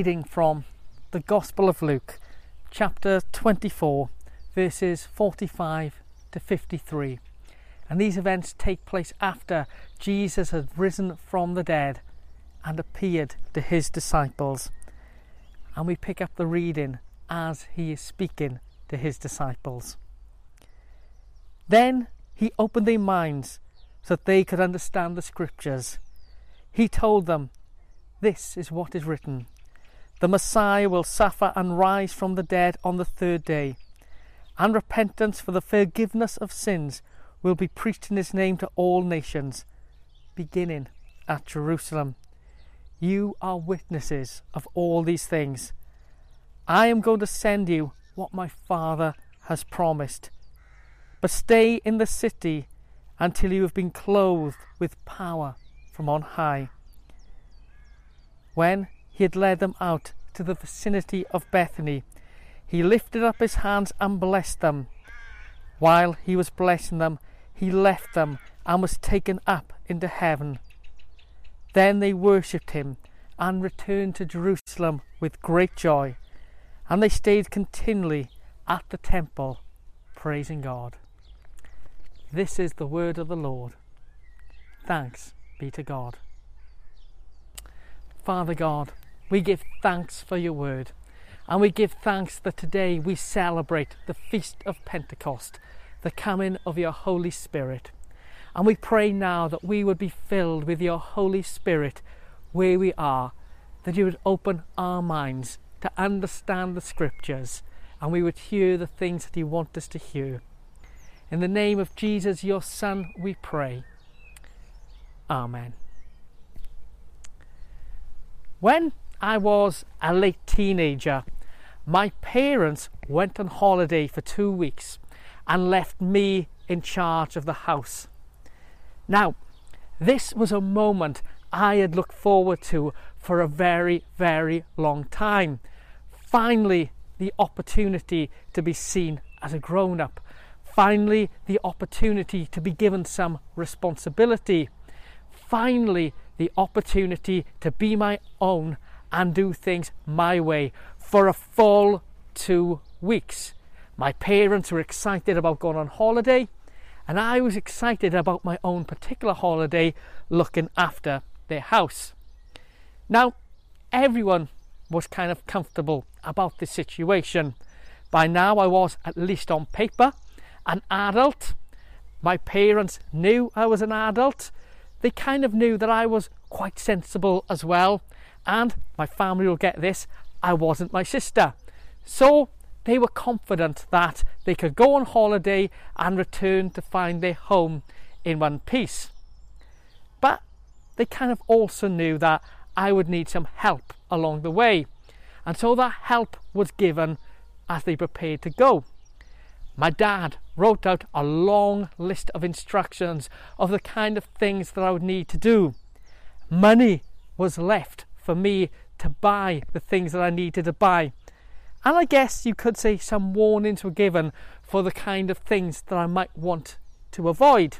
reading from the Gospel of Luke, chapter 24, verses 45 to 53. And these events take place after Jesus had risen from the dead and appeared to his disciples. And we pick up the reading as he is speaking to his disciples. Then he opened their minds so that they could understand the scriptures. He told them, This is what is written The Messiah will suffer and rise from the dead on the third day, and repentance for the forgiveness of sins will be preached in his name to all nations, beginning at Jerusalem. You are witnesses of all these things. I am going to send you what my Father has promised. But stay in the city until you have been clothed with power from on high. When he had led them out to the vicinity of Bethany, he lifted up his hands and blessed them. While he was blessing them, he left them and was taken up into heaven. Then they worshipped him and returned to Jerusalem with great joy, and they stayed continually at the temple, praising God. This is the word of the Lord. Thanks be to God. Father God, we give thanks for your word, and we give thanks that today we celebrate the feast of Pentecost, the coming of your Holy Spirit. And we pray now that we would be filled with your Holy Spirit where we are, that you would open our minds to understand the scriptures, and we would hear the things that you want us to hear. In the name of Jesus, your Son, we pray. Amen. When I was a late teenager, my parents went on holiday for two weeks and left me in charge of the house. Now, this was a moment I had looked forward to for a very, very long time. Finally, the opportunity to be seen as a grown up Finally, the opportunity to be given some responsibility. Finally, the opportunity to be my own and do things my way for a full two weeks. My parents were excited about going on holiday, and I was excited about my own particular holiday looking after their house. Now, everyone was kind of comfortable about the situation. By now, I was, at least on paper, an adult. My parents knew I was an adult. They kind of knew that I was quite sensible as well. And my family will get this I wasn't my sister. So they were confident that they could go on holiday and return to find their home in one piece. But they kind of also knew that I would need some help along the way. And so that help was given as they prepared to go. My dad wrote out a long list of instructions of the kind of things that I would need to do. Money was left for me to buy the things that I needed to buy. And I guess you could say some warnings were given for the kind of things that I might want to avoid.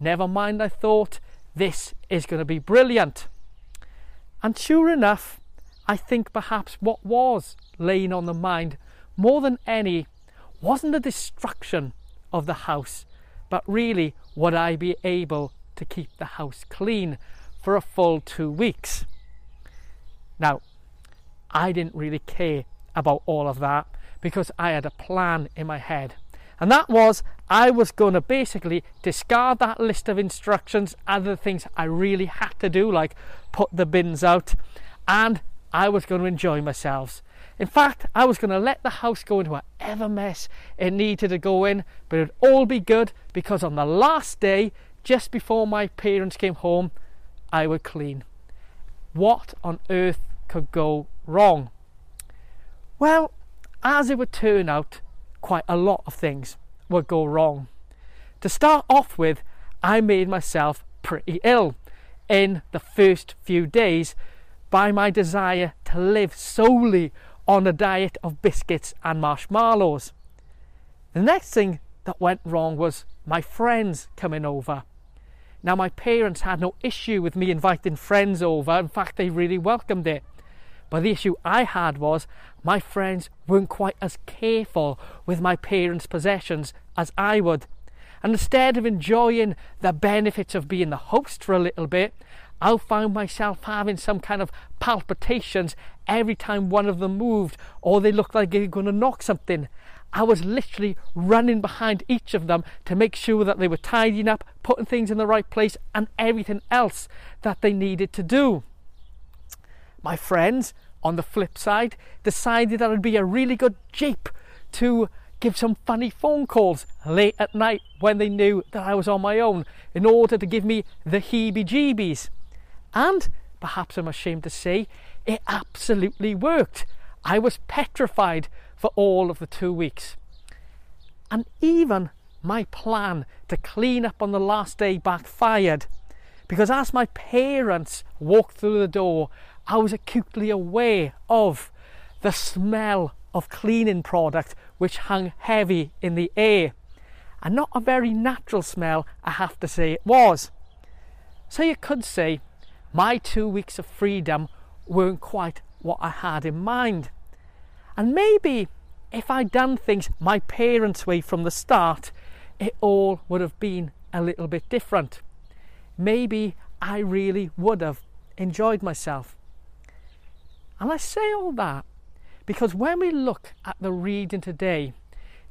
Never mind, I thought, this is going to be brilliant. And sure enough, I think perhaps what was laying on the mind more than any wasn't the destruction of the house, but really would I be able to keep the house clean for a full two weeks? Now, I didn't really care about all of that because I had a plan in my head. And that was I was going to basically discard that list of instructions, other things I really had to do, like put the bins out, and I was going to enjoy myself. In fact, I was going to let the house go into whatever mess it needed to go in, but it'd all be good because on the last day, just before my parents came home, I would clean. What on earth could go wrong? Well, as it would turn out, quite a lot of things would go wrong. To start off with, I made myself pretty ill in the first few days by my desire to live solely on a diet of biscuits and marshmallows. The next thing that went wrong was my friends coming over. Now, my parents had no issue with me inviting friends over, in fact, they really welcomed it. But the issue I had was my friends weren't quite as careful with my parents' possessions as I would. And instead of enjoying the benefits of being the host for a little bit, I found myself having some kind of palpitations every time one of them moved or they looked like they were going to knock something. I was literally running behind each of them to make sure that they were tidying up, putting things in the right place, and everything else that they needed to do. My friends, on the flip side, decided that it would be a really good jeep to give some funny phone calls late at night when they knew that I was on my own in order to give me the heebie jeebies. And perhaps I'm ashamed to say, it absolutely worked. I was petrified for all of the two weeks. And even my plan to clean up on the last day backfired because as my parents walked through the door, I was acutely aware of the smell of cleaning product which hung heavy in the air. And not a very natural smell, I have to say it was. So you could say my two weeks of freedom weren't quite what I had in mind. And maybe if I'd done things my parents' way from the start, it all would have been a little bit different. Maybe I really would have enjoyed myself. And I say all that because when we look at the reading today,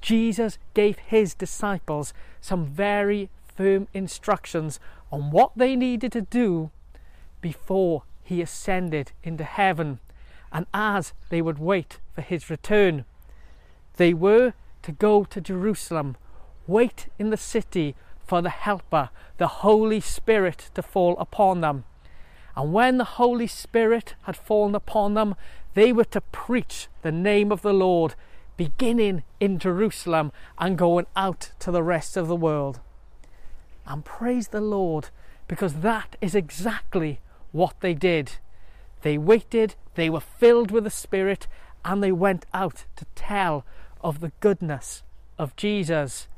Jesus gave his disciples some very firm instructions on what they needed to do before he ascended into heaven and as they would wait for his return. They were to go to Jerusalem, wait in the city for the Helper, the Holy Spirit, to fall upon them. And when the Holy Spirit had fallen upon them, they were to preach the name of the Lord, beginning in Jerusalem and going out to the rest of the world. And praise the Lord, because that is exactly what they did. They waited, they were filled with the Spirit, and they went out to tell of the goodness of Jesus.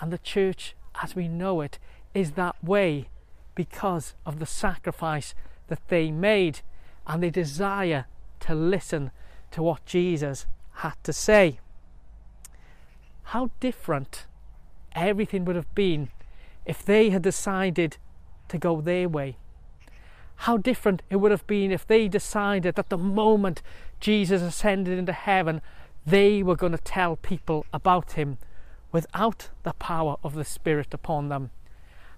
And the church, as we know it, is that way because of the sacrifice that they made and they desire to listen to what Jesus had to say. How different everything would have been if they had decided to go their way. How different it would have been if they decided that the moment Jesus ascended into heaven, they were going to tell people about him without the power of the Spirit upon them.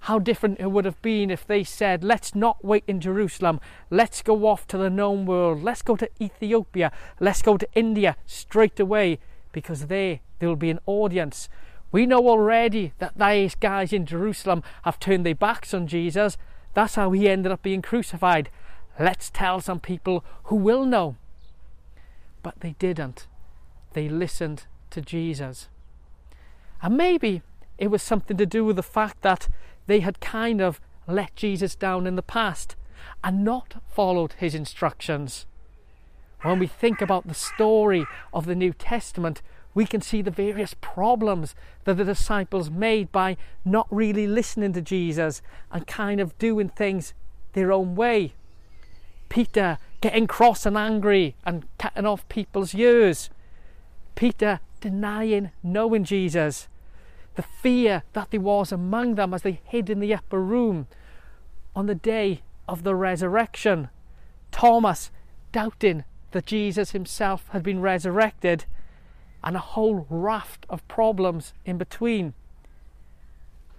How different it would have been if they said, Let's not wait in Jerusalem, let's go off to the known world, let's go to Ethiopia, let's go to India straight away, because there there will be an audience. We know already that these guys in Jerusalem have turned their backs on Jesus. That's how he ended up being crucified. Let's tell some people who will know. But they didn't. They listened to Jesus. And maybe it was something to do with the fact that they had kind of let Jesus down in the past and not followed his instructions. When we think about the story of the New Testament, we can see the various problems that the disciples made by not really listening to Jesus and kind of doing things their own way. Peter getting cross and angry and cutting off people's ears. Peter denying knowing Jesus the fear that there was among them as they hid in the upper room on the day of the resurrection. Thomas doubting that Jesus himself had been resurrected, and a whole raft of problems in between.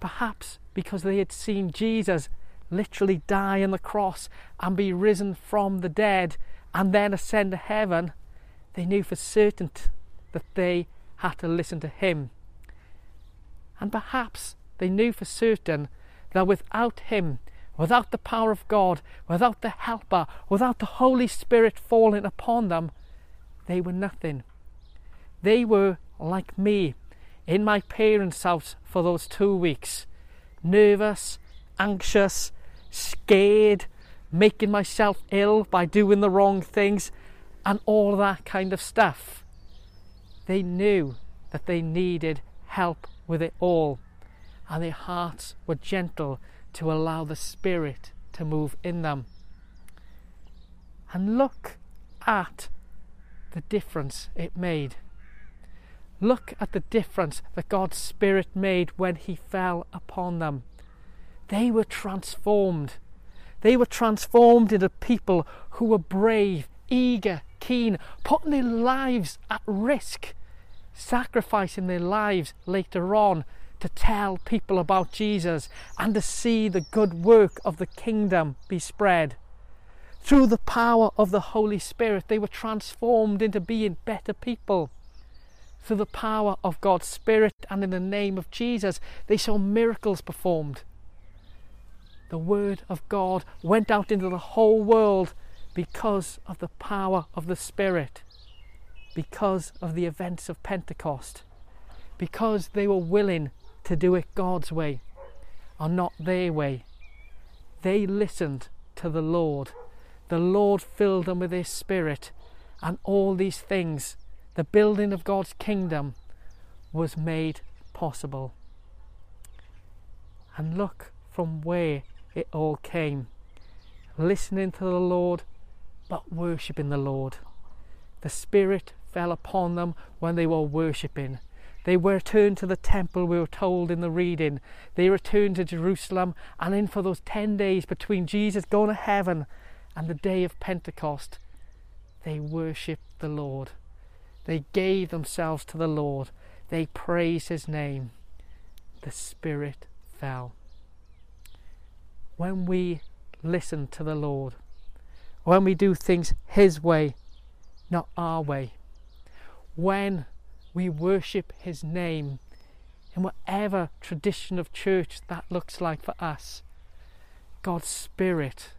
Perhaps because they had seen Jesus literally die on the cross and be risen from the dead and then ascend to heaven, they knew for certain that they had to listen to him and perhaps they knew for certain that without Him, without the power of God, without the Helper, without the Holy Spirit falling upon them, they were nothing. They were like me in my parents' house for those two weeks nervous, anxious, scared, making myself ill by doing the wrong things, and all that kind of stuff. They knew that they needed help with it all, and their hearts were gentle to allow the Spirit to move in them. And look at the difference it made. Look at the difference that God's Spirit made when He fell upon them. They were transformed. They were transformed into people who were brave, eager, keen, putting their lives at risk, sacrificing their lives later on to tell people about Jesus and to see the good work of the kingdom be spread. Through the power of the Holy Spirit, they were transformed into being better people. Through the power of God's Spirit and in the name of Jesus, they saw miracles performed. The Word of God went out into the whole world because of the power of the Spirit, because of the events of Pentecost, because they were willing to do it God's way and not their way. They listened to the Lord the Lord filled them with His Spirit, and all these things, the building of God's kingdom, was made possible. And look from where it all came listening to the Lord, but worshipping the Lord. The Spirit fell upon them when they were worshipping. They returned to the temple, we were told in the reading. They returned to Jerusalem, and in for those 10 days between Jesus going to heaven and the day of Pentecost, they worshipped the Lord. They gave themselves to the Lord. They praised his name. The Spirit fell. When we listen to the Lord, when we do things his way, not our way, when we worship his name in whatever tradition of church that looks like for us, God's Spirit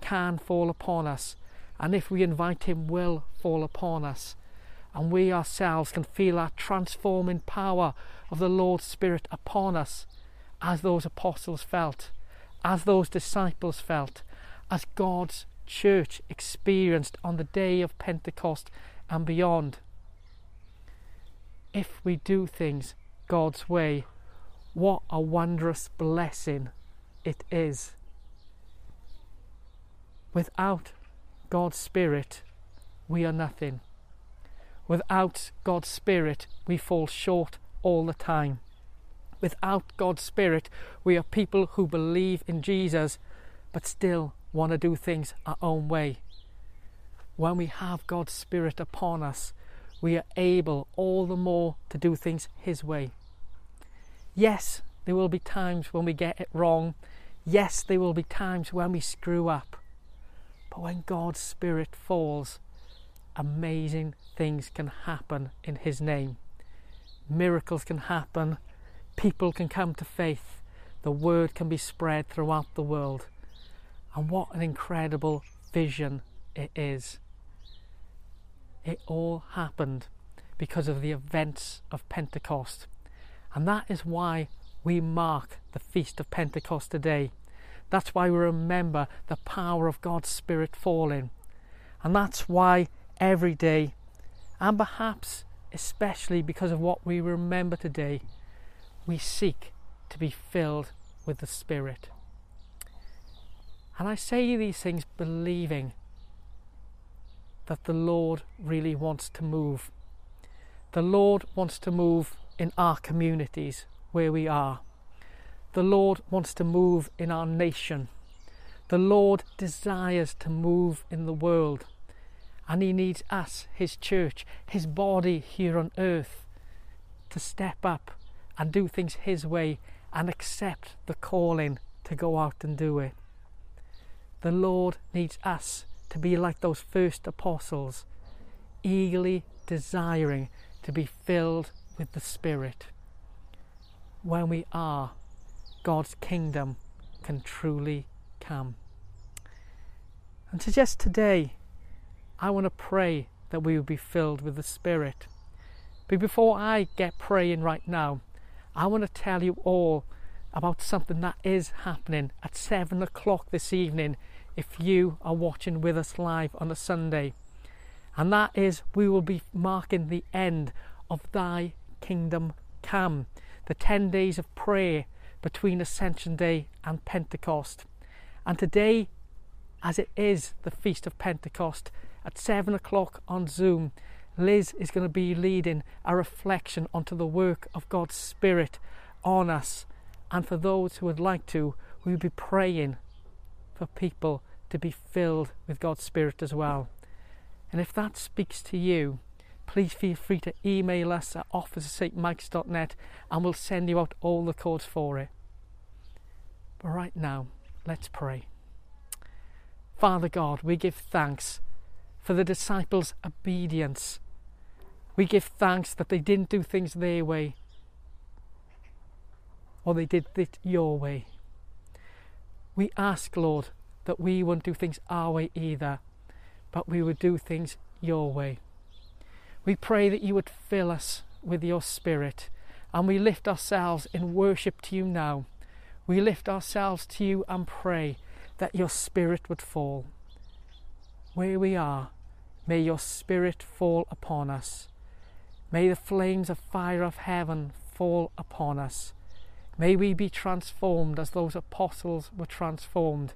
can fall upon us, and if we invite Him, will fall upon us. And we ourselves can feel that transforming power of the Lord's Spirit upon us, as those apostles felt, as those disciples felt, as God's church experienced on the day of Pentecost and beyond. If we do things God's way, what a wondrous blessing it is. Without God's Spirit, we are nothing. Without God's Spirit, we fall short all the time. Without God's Spirit, we are people who believe in Jesus but still want to do things our own way. When we have God's Spirit upon us, we are able all the more to do things His way. Yes, there will be times when we get it wrong. Yes, there will be times when we screw up. But when God's Spirit falls, amazing things can happen in His name. Miracles can happen, people can come to faith, the word can be spread throughout the world. And what an incredible vision it is. It all happened because of the events of Pentecost. And that is why we mark the Feast of Pentecost today. That's why we remember the power of God's Spirit falling. And that's why every day, and perhaps especially because of what we remember today, we seek to be filled with the Spirit. And I say these things believing that the Lord really wants to move. The Lord wants to move in our communities where we are. The Lord wants to move in our nation. The Lord desires to move in the world. And He needs us, His church, His body here on earth, to step up and do things His way and accept the calling to go out and do it. The Lord needs us to be like those first apostles, eagerly desiring to be filled with the Spirit. When we are, God's kingdom can truly come. And so, just today, I want to pray that we will be filled with the Spirit. But before I get praying right now, I want to tell you all about something that is happening at seven o'clock this evening if you are watching with us live on a Sunday. And that is, we will be marking the end of Thy Kingdom Come, the 10 days of prayer between Ascension Day and Pentecost. And today, as it is the Feast of Pentecost, at 7 o'clock on Zoom. Liz is going to be leading a reflection onto the work of God's Spirit on us. And for those who would like to, we'll be praying for people to be filled with God's Spirit as well. And if that speaks to you, please feel free to email us at office@stmikes.net and we'll send you out all the codes for it. But right now, let's pray. Father God, we give thanks for the disciples' obedience. We give thanks that they didn't do things their way or they did it your way. We ask, Lord, that we wouldn't do things our way either, but we would do things your way. We pray that you would fill us with your Spirit, and we lift ourselves in worship to you now. We lift ourselves to you and pray that your Spirit would fall. Where we are, may your Spirit fall upon us. May the flames of fire of heaven fall upon us. May we be transformed as those apostles were transformed.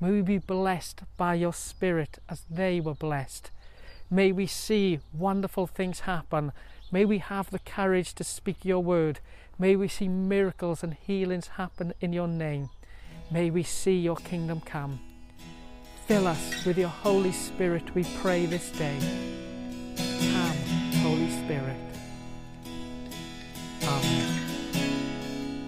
May we be blessed by your Spirit as they were blessed. May we see wonderful things happen. May we have the courage to speak your word. May we see miracles and healings happen in your name. May we see your kingdom come. Fill us with your Holy Spirit, we pray this day. Come, Holy Spirit.